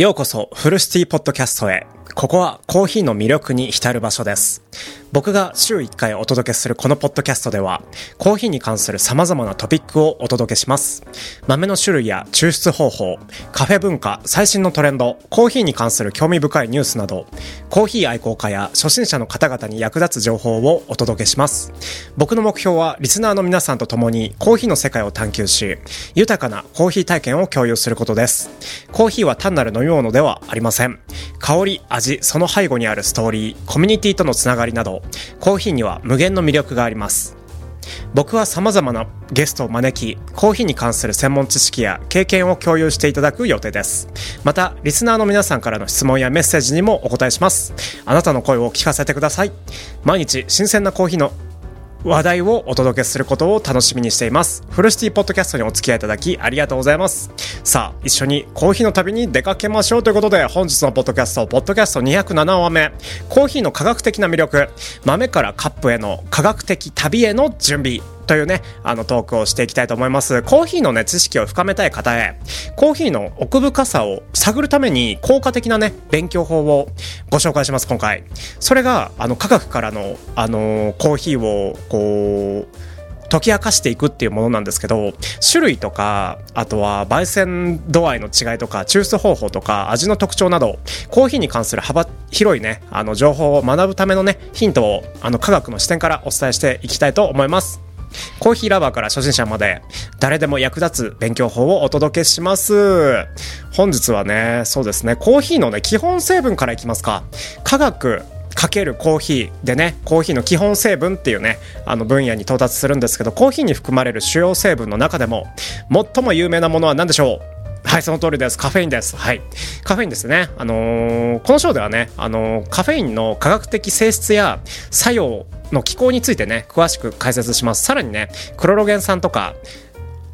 ようこそフルシティポッドキャストへ。ここはコーヒーの魅力に浸る場所です。僕が週1回お届けするこのポッドキャストでは、コーヒーに関する様々なトピックをお届けします。豆の種類や抽出方法、カフェ文化、最新のトレンド、コーヒーに関する興味深いニュースなど、コーヒー愛好家や初心者の方々に役立つ情報をお届けします。僕の目標はリスナーの皆さんと共にコーヒーの世界を探求し、豊かなコーヒー体験を共有することです。コーヒーは単なる飲み物ではありません。香り、味、味その背後にあるストーリー、コミュニティとのつながりなど、コーヒーには無限の魅力があります。僕はさまざまなゲストを招き、コーヒーに関する専門知識や経験を共有していただく予定です。また、リスナーの皆さんからの質問やメッセージにもお答えします。あなたの声を聞かせてください。毎日新鮮なコーヒーの話題をお届けすることを楽しみにしています。フルシティポッドキャストにお付き合いいただきありがとうございます。さあ、一緒にコーヒーの旅に出かけましょうということで、本日のポッドキャスト、ポッドキャスト207話目、コーヒーの科学的な魅力、豆からカップへの科学的旅への準備。というね、あのトークをしていきたいと思います。コーヒーのね、知識を深めたい方へ、コーヒーの奥深さを探るために効果的なね、勉強法をご紹介します、今回。それが、あの、科学からの、あのコーヒーを、こう、解き明かしていくっていうものなんですけど種類とかあとは焙煎度合いの違いとか抽出方法とか味の特徴などコーヒーに関する幅広いねあの情報を学ぶためのねヒントをあの科学の視点からお伝えしていきたいと思いますコーヒーラバーから初心者まで誰でも役立つ勉強法をお届けします本日はねそうですねコーヒーのね基本成分からいきますか科学かけるコーヒーでねコーヒーの基本成分っていうねあの分野に到達するんですけどコーヒーに含まれる主要成分の中でも最も有名なものは何でしょう？はい、その通りです。カフェインです。はい。カフェインですね。あのーこの章ではね、あのーカフェインの科学的性質や作用の気候についてね、詳しく解説します。さらにね、クロロゲン酸とか、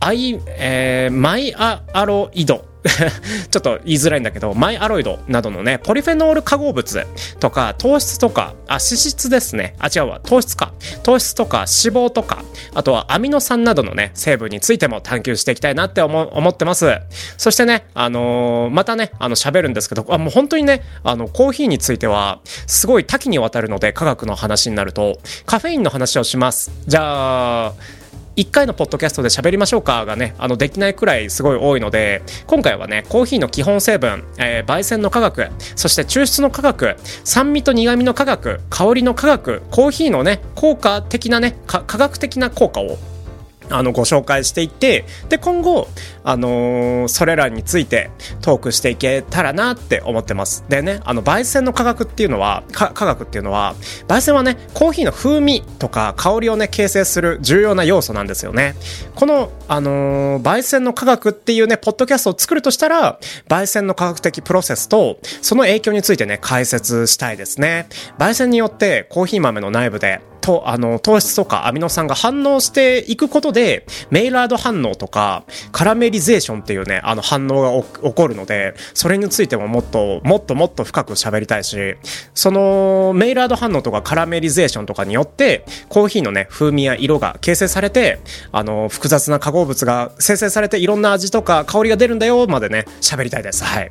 アイ、えーマイアアロイド。ちょっと言いづらいんだけど、マイアロイドなどのね、ポリフェノール化合物とか、糖質とか、あ、脂質ですね。あ、違うわ、糖質か。糖質とか脂肪とか、あとはアミノ酸などのね、成分についても探求していきたいなって思思ってます。そしてね、あのーまたね、あの、喋るんですけど、あ、もう本当にね、あの、コーヒーについては、すごい多岐にわたるので、科学の話になると、カフェインの話をします。じゃあ、1回のポッドキャストで喋りましょうかがね、あの、できないくらいすごい多いので、今回はね、コーヒーの基本成分、えー焙煎の科学、そして抽出の科学、酸味と苦味の科学、香りの科学、コーヒーのね、効果的なね、科学的な効果をあのご紹介していってで今後、あのーそれらについてトークしていけたらなって思ってます。でねあの焙煎の科学っていうのはか科学っていうのは焙煎はねコーヒーの風味とか香りをね形成する重要な要素なんですよね。この、あのー焙煎の科学っていうねポッドキャストを作るとしたら焙煎の科学的プロセスとその影響についてね解説したいですね。焙煎によってコーヒー豆の内部でとあの糖質とかアミノ酸が反応していくことでメイラード反応とかカラメリゼーションっていうねあの反応が起こるのでそれについてももっともっともっと深く喋りたいしそのメイラード反応とかカラメリゼーションとかによってコーヒーのね風味や色が形成されてあの複雑な化合物が生成されていろんな味とか香りが出るんだよまでね喋りたいです。はい。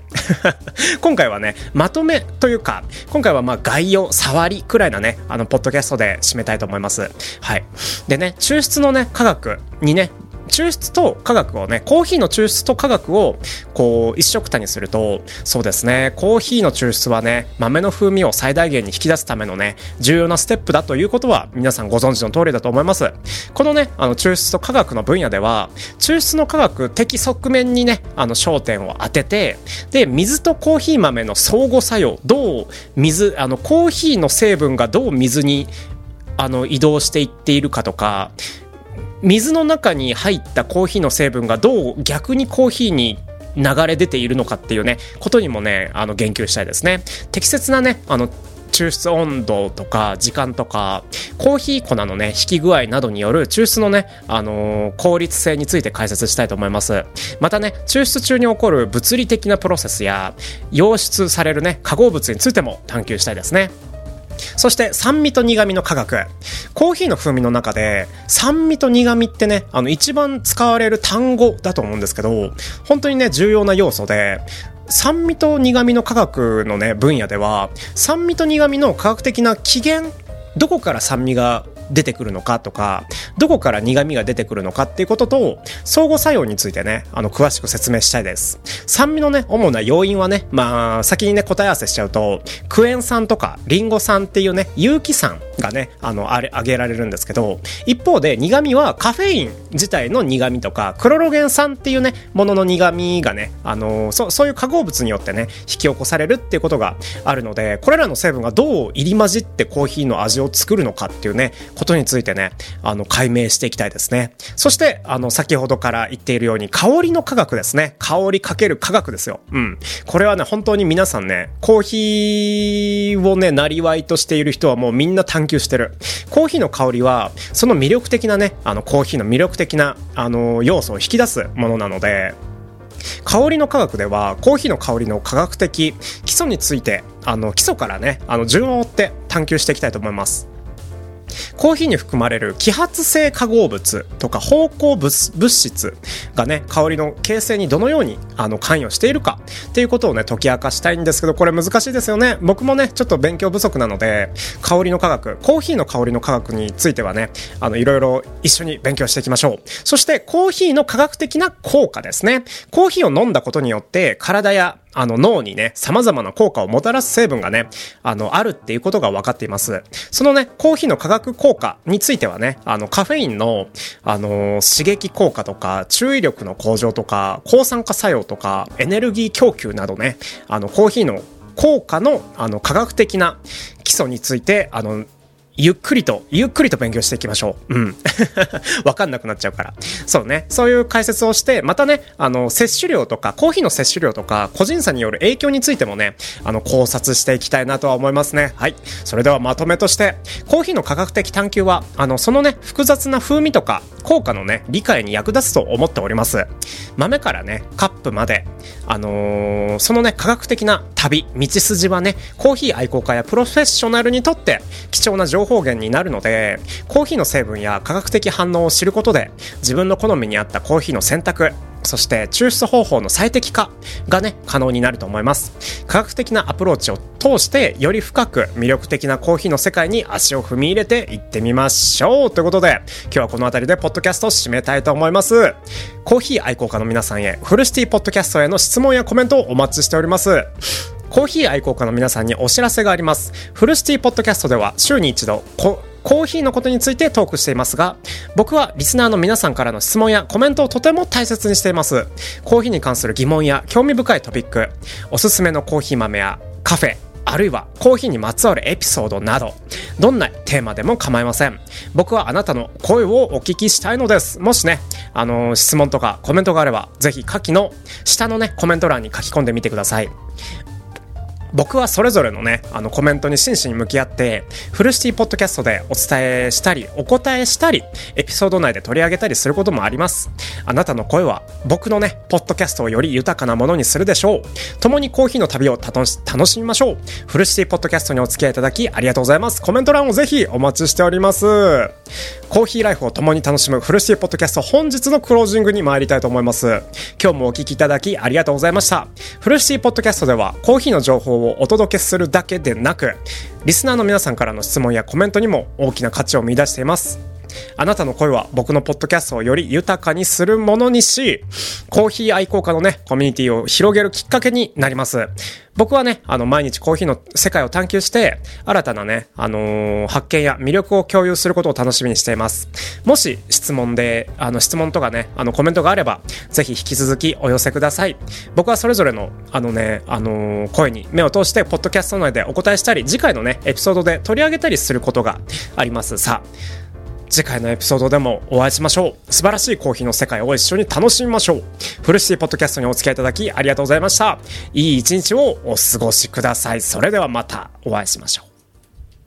今回はねまとめというか今回はまあ概要触りくらいなねあのポッドキャストで締めたいと思います。はい。でね抽出のね科学にね抽出と科学をねコーヒーの抽出と科学をこう一緒くたにするとそうですねコーヒーの抽出はね豆の風味を最大限に引き出すためのね重要なステップだということは皆さんご存知の通りだと思います。このねあの抽出と科学の分野では抽出の科学的側面にねあの焦点を当ててで水とコーヒー豆の相互作用どう水あのコーヒーの成分がどう水にあの移動していっているかとか水の中に入ったコーヒーの成分がどう逆にコーヒーに流れ出ているのかっていうねことにもねあの言及したいですね。適切なねあの抽出温度とか時間とかコーヒー粉のね引き具合などによる抽出のね、あのー効率性について解説したいと思います。またね抽出中に起こる物理的なプロセスや溶出されるね化合物についても探求したいですね。そして酸味と苦味の科学。コーヒーの風味の中で酸味と苦味ってね、あの一番使われる単語だと思うんですけど、本当にね、重要な要素で、酸味と苦味の科学のね、分野では、酸味と苦味の科学的な起源、どこから酸味が出てくるのかとか、どこから苦味が出てくるのかっていうことと、相互作用についてね、あの、詳しく説明したいです。酸味のね、主な要因はね、まあ、先にね、答え合わせしちゃうと、クエン酸とかリンゴ酸っていうね、有機酸がね、あの、あれ、挙げられるんですけど、一方で苦味はカフェイン自体の苦味とか、クロロゲン酸っていうね、ものの苦味がね、あの、そそういう化合物によってね、引き起こされるっていうことがあるので、これらの成分がどう入り混じってコーヒーの味を作るのかっていうね、ことについてね、あの、解明していきたいですね。そして、あの、先ほどから言っているように、香りの科学ですね。香りかける科学ですよ。うん。これはね、本当に皆さんね、コーヒーをね、なりわいとしている人はもうみんな探求してる。コーヒーの香りは、その魅力的なね、あの、コーヒーの魅力的な、あの、要素を引き出すものなので、香りの科学ではコーヒーの香りの科学的基礎についてあの基礎からねあの順を追って探求していきたいと思いますコーヒーに含まれる揮発性化合物とか芳香物物質がね、香りの形成にどのようにあの関与しているかっていうことをね、解き明かしたいんですけど、これ難しいですよね。僕もね、ちょっと勉強不足なので、香りの科学、コーヒーの香りの科学についてはね、あの、いろいろ一緒に勉強していきましょう。そして、コーヒーの科学的な効果ですね。コーヒーを飲んだことによって、体やあの脳にね、様々な効果をもたらす成分がね、あの、あるっていうことが分かっています。そのね、コーヒーの化学効果についてはね、あの、カフェインの、あのー、刺激効果とか、注意力の向上とか、抗酸化作用とか、エネルギー供給などね、あの、コーヒーの効果の、あの、科学的な基礎について、あの、ゆっくりと、ゆっくりと勉強していきましょう。うん。わかんなくなっちゃうから。そうね。そういう解説をして、またね、あの、摂取量とか、コーヒーの摂取量とか、個人差による影響についてもね、あの、考察していきたいなとは思いますね。はい。それではまとめとして、コーヒーの科学的探求は、あの、そのね、複雑な風味とか、効果のね、理解に役立つと思っております。豆からね、カップまで、あのー、そのね、科学的な旅、道筋はね、コーヒー愛好家やプロフェッショナルにとって貴重な情報源になるので、コーヒーの成分や科学的反応を知ることで、自分の好みに合ったコーヒーの選択、そして抽出方法の最適化がね、可能になると思います。科学的なアプローチを通して、より深く魅力的なコーヒーの世界に足を踏み入れていってみましょうということで、今日はこの辺りでポッドキャストを締めたいと思います。コーヒー愛好家の皆さんへ、フルシティポッドキャストへの質問やコメントをお待ちしております。コーヒー愛好家の皆さんにお知らせがあります。フルシティポッドキャストでは週に一度、コーヒーのことについてトークしていますが、僕はリスナーの皆さんからの質問やコメントをとても大切にしています。コーヒーに関する疑問や興味深いトピック、おすすめのコーヒー豆やカフェ、あるいはコーヒーにまつわるエピソードなど、どんなテーマでも構いません。僕はあなたの声をお聞きしたいのです。もしね、あのー、質問とかコメントがあれば、ぜひ下記の下のね、コメント欄に書き込んでみてください。僕はそれぞれのね、あのコメントに真摯に向き合って、フルシティポッドキャストでお伝えしたり、お答えしたり、エピソード内で取り上げたりすることもあります。あなたの声は僕のね、ポッドキャストをより豊かなものにするでしょう。共にコーヒーの旅を楽しみましょう。フルシティポッドキャストにお付き合いいただきありがとうございます。コメント欄をぜひお待ちしております。コーヒーライフを共に楽しむフルシティポッドキャスト本日のクロージングに参りたいと思います。今日もお聞きいただきありがとうございました。フルシティポッドキャストではコーヒーの情報ををお届けするだけでなくリスナーの皆さんからの質問やコメントにも大きな価値を見出していますあなたの声は僕のポッドキャストをより豊かにするものにし、コーヒー愛好家のね、コミュニティを広げるきっかけになります。僕はね、あの、毎日コーヒーの世界を探求して、新たなね、あのー、発見や魅力を共有することを楽しみにしています。もし質問で、あの、質問とかね、あの、コメントがあれば、ぜひ引き続きお寄せください。僕はそれぞれの、あのね、あのー、声に目を通して、ポッドキャスト内でお答えしたり、次回のね、エピソードで取り上げたりすることがあります。さあ、次回のエピソードでもお会いしましょう。素晴らしいコーヒーの世界を一緒に楽しみましょう。フルシティポッドキャストにお付き合いいただきありがとうございました。いい一日をお過ごしください。それではまたお会いしましょう。